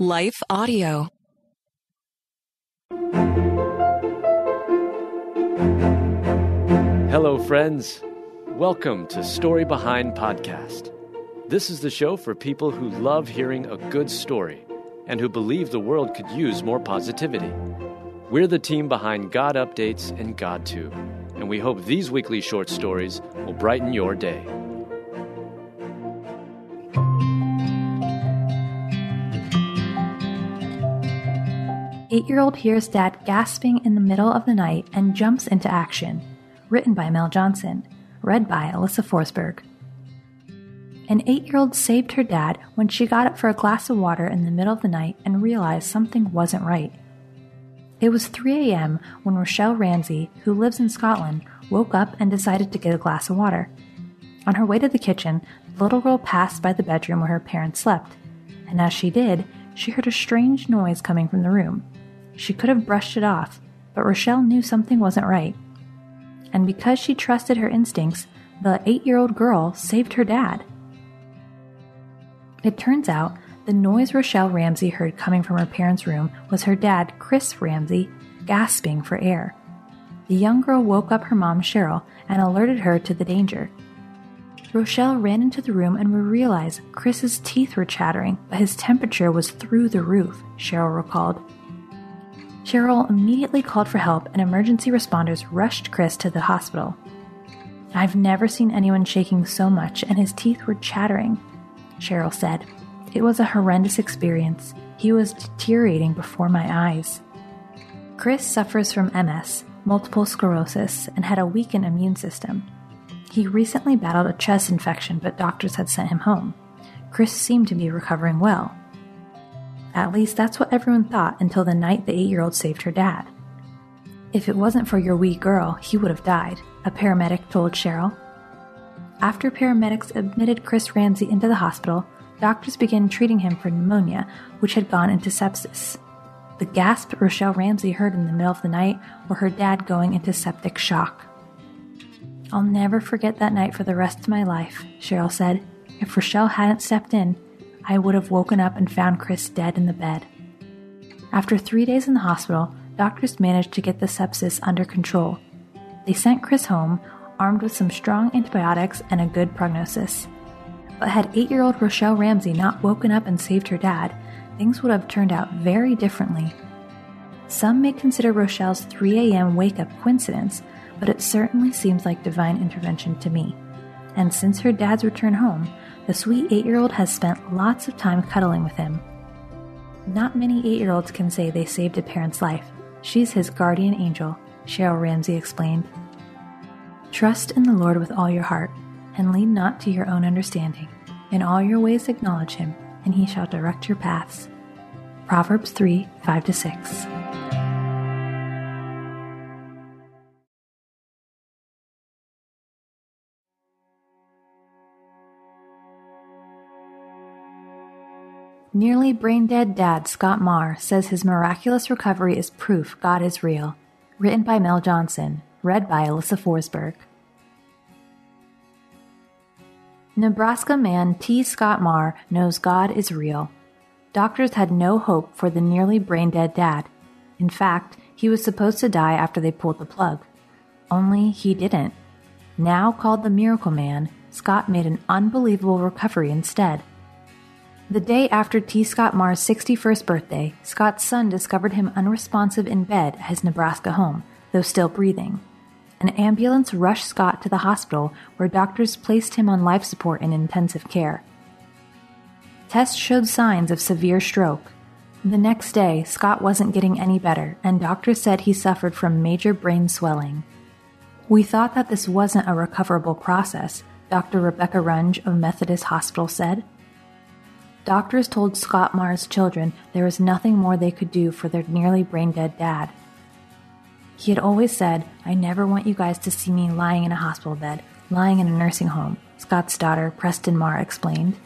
Life Audio. Hello, friends. Welcome to Story Behind Podcast. This is the show for people who love hearing a good story and who believe the world could use more positivity. We're the team behind God Updates and GodTube, and we hope these weekly short stories will brighten your day. Eight year old hears dad gasping in the middle of the night and jumps into action. Written by Mel Johnson. Read by Alyssa Forsberg. An eight year old saved her dad when she got up for a glass of water in the middle of the night and realized something wasn't right. It was 3 a.m. when Rochelle Ramsey, who lives in Scotland, woke up and decided to get a glass of water. On her way to the kitchen, the little girl passed by the bedroom where her parents slept, and as she did, she heard a strange noise coming from the room. She could have brushed it off, but Rochelle knew something wasn't right. And because she trusted her instincts, the eight year old girl saved her dad. It turns out the noise Rochelle Ramsey heard coming from her parents' room was her dad, Chris Ramsey, gasping for air. The young girl woke up her mom, Cheryl, and alerted her to the danger. Rochelle ran into the room and realized Chris's teeth were chattering, but his temperature was through the roof, Cheryl recalled. Cheryl immediately called for help, and emergency responders rushed Chris to the hospital. I've never seen anyone shaking so much, and his teeth were chattering, Cheryl said. It was a horrendous experience. He was deteriorating before my eyes. Chris suffers from MS, multiple sclerosis, and had a weakened immune system. He recently battled a chest infection, but doctors had sent him home. Chris seemed to be recovering well. At least that's what everyone thought until the night the eight year old saved her dad. If it wasn't for your wee girl, he would have died, a paramedic told Cheryl. After paramedics admitted Chris Ramsey into the hospital, doctors began treating him for pneumonia, which had gone into sepsis. The gasp Rochelle Ramsey heard in the middle of the night were her dad going into septic shock. I'll never forget that night for the rest of my life, Cheryl said. If Rochelle hadn't stepped in, I would have woken up and found Chris dead in the bed. After three days in the hospital, doctors managed to get the sepsis under control. They sent Chris home, armed with some strong antibiotics and a good prognosis. But had eight year old Rochelle Ramsey not woken up and saved her dad, things would have turned out very differently. Some may consider Rochelle's 3 a.m. wake up coincidence, but it certainly seems like divine intervention to me. And since her dad's return home, the sweet eight year old has spent lots of time cuddling with him. Not many eight year olds can say they saved a parent's life. She's his guardian angel, Cheryl Ramsey explained. Trust in the Lord with all your heart, and lean not to your own understanding. In all your ways acknowledge him, and he shall direct your paths. Proverbs 3 5 6. Nearly brain dead dad Scott Marr says his miraculous recovery is proof God is real. Written by Mel Johnson. Read by Alyssa Forsberg. Nebraska man T. Scott Marr knows God is real. Doctors had no hope for the nearly brain dead dad. In fact, he was supposed to die after they pulled the plug. Only he didn't. Now called the Miracle Man, Scott made an unbelievable recovery instead. The day after T. Scott Marr's 61st birthday, Scott's son discovered him unresponsive in bed at his Nebraska home, though still breathing. An ambulance rushed Scott to the hospital where doctors placed him on life support in intensive care. Tests showed signs of severe stroke. The next day, Scott wasn't getting any better, and doctors said he suffered from major brain swelling. We thought that this wasn't a recoverable process, Dr. Rebecca Runge of Methodist Hospital said. Doctors told Scott Marr's children there was nothing more they could do for their nearly brain dead dad. He had always said, I never want you guys to see me lying in a hospital bed, lying in a nursing home, Scott's daughter, Preston Marr, explained.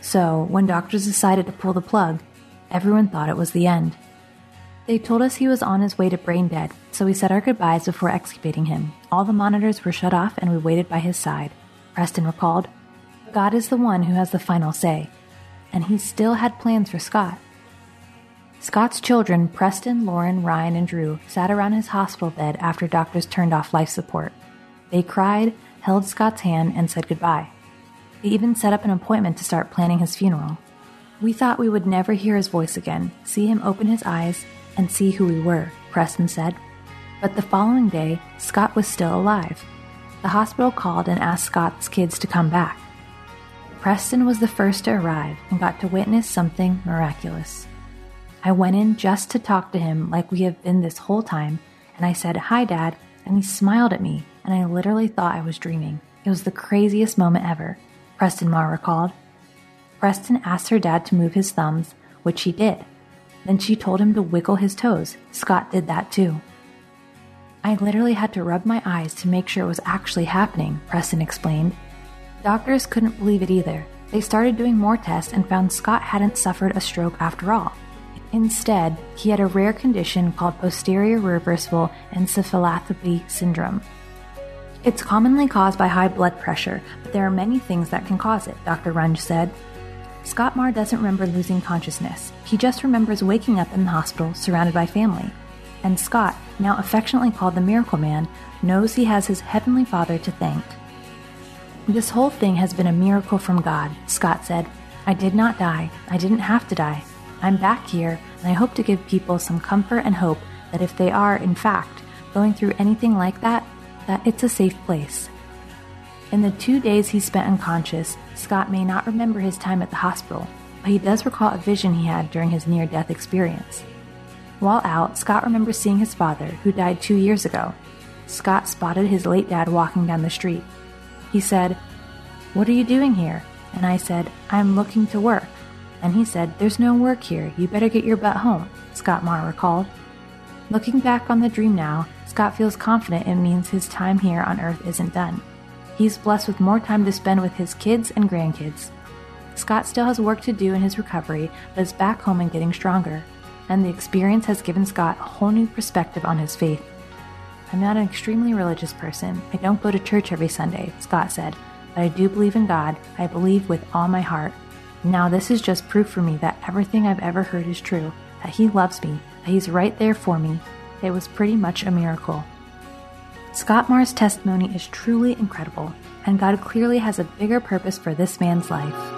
So, when doctors decided to pull the plug, everyone thought it was the end. They told us he was on his way to brain dead, so we said our goodbyes before extubating him. All the monitors were shut off and we waited by his side. Preston recalled, God is the one who has the final say. And he still had plans for Scott. Scott's children, Preston, Lauren, Ryan, and Drew, sat around his hospital bed after doctors turned off life support. They cried, held Scott's hand, and said goodbye. They even set up an appointment to start planning his funeral. We thought we would never hear his voice again, see him open his eyes, and see who we were, Preston said. But the following day, Scott was still alive. The hospital called and asked Scott's kids to come back. Preston was the first to arrive and got to witness something miraculous. I went in just to talk to him like we have been this whole time, and I said, Hi, Dad, and he smiled at me, and I literally thought I was dreaming. It was the craziest moment ever, Preston Marr recalled. Preston asked her dad to move his thumbs, which he did. Then she told him to wiggle his toes. Scott did that too. I literally had to rub my eyes to make sure it was actually happening, Preston explained. Doctors couldn't believe it either. They started doing more tests and found Scott hadn't suffered a stroke after all. Instead, he had a rare condition called posterior reversible encephalopathy syndrome. It's commonly caused by high blood pressure, but there are many things that can cause it, Dr. Runge said. Scott Marr doesn't remember losing consciousness. He just remembers waking up in the hospital surrounded by family. And Scott, now affectionately called the Miracle Man, knows he has his Heavenly Father to thank. This whole thing has been a miracle from God, Scott said. I did not die. I didn't have to die. I'm back here, and I hope to give people some comfort and hope that if they are, in fact, going through anything like that, that it's a safe place. In the two days he spent unconscious, Scott may not remember his time at the hospital, but he does recall a vision he had during his near death experience. While out, Scott remembers seeing his father, who died two years ago. Scott spotted his late dad walking down the street. He said, What are you doing here? And I said, I'm looking to work. And he said, There's no work here. You better get your butt home, Scott Marr recalled. Looking back on the dream now, Scott feels confident it means his time here on Earth isn't done. He's blessed with more time to spend with his kids and grandkids. Scott still has work to do in his recovery, but is back home and getting stronger. And the experience has given Scott a whole new perspective on his faith. I'm not an extremely religious person. I don't go to church every Sunday, Scott said, but I do believe in God. I believe with all my heart. Now, this is just proof for me that everything I've ever heard is true, that He loves me, that He's right there for me. It was pretty much a miracle. Scott Marr's testimony is truly incredible, and God clearly has a bigger purpose for this man's life.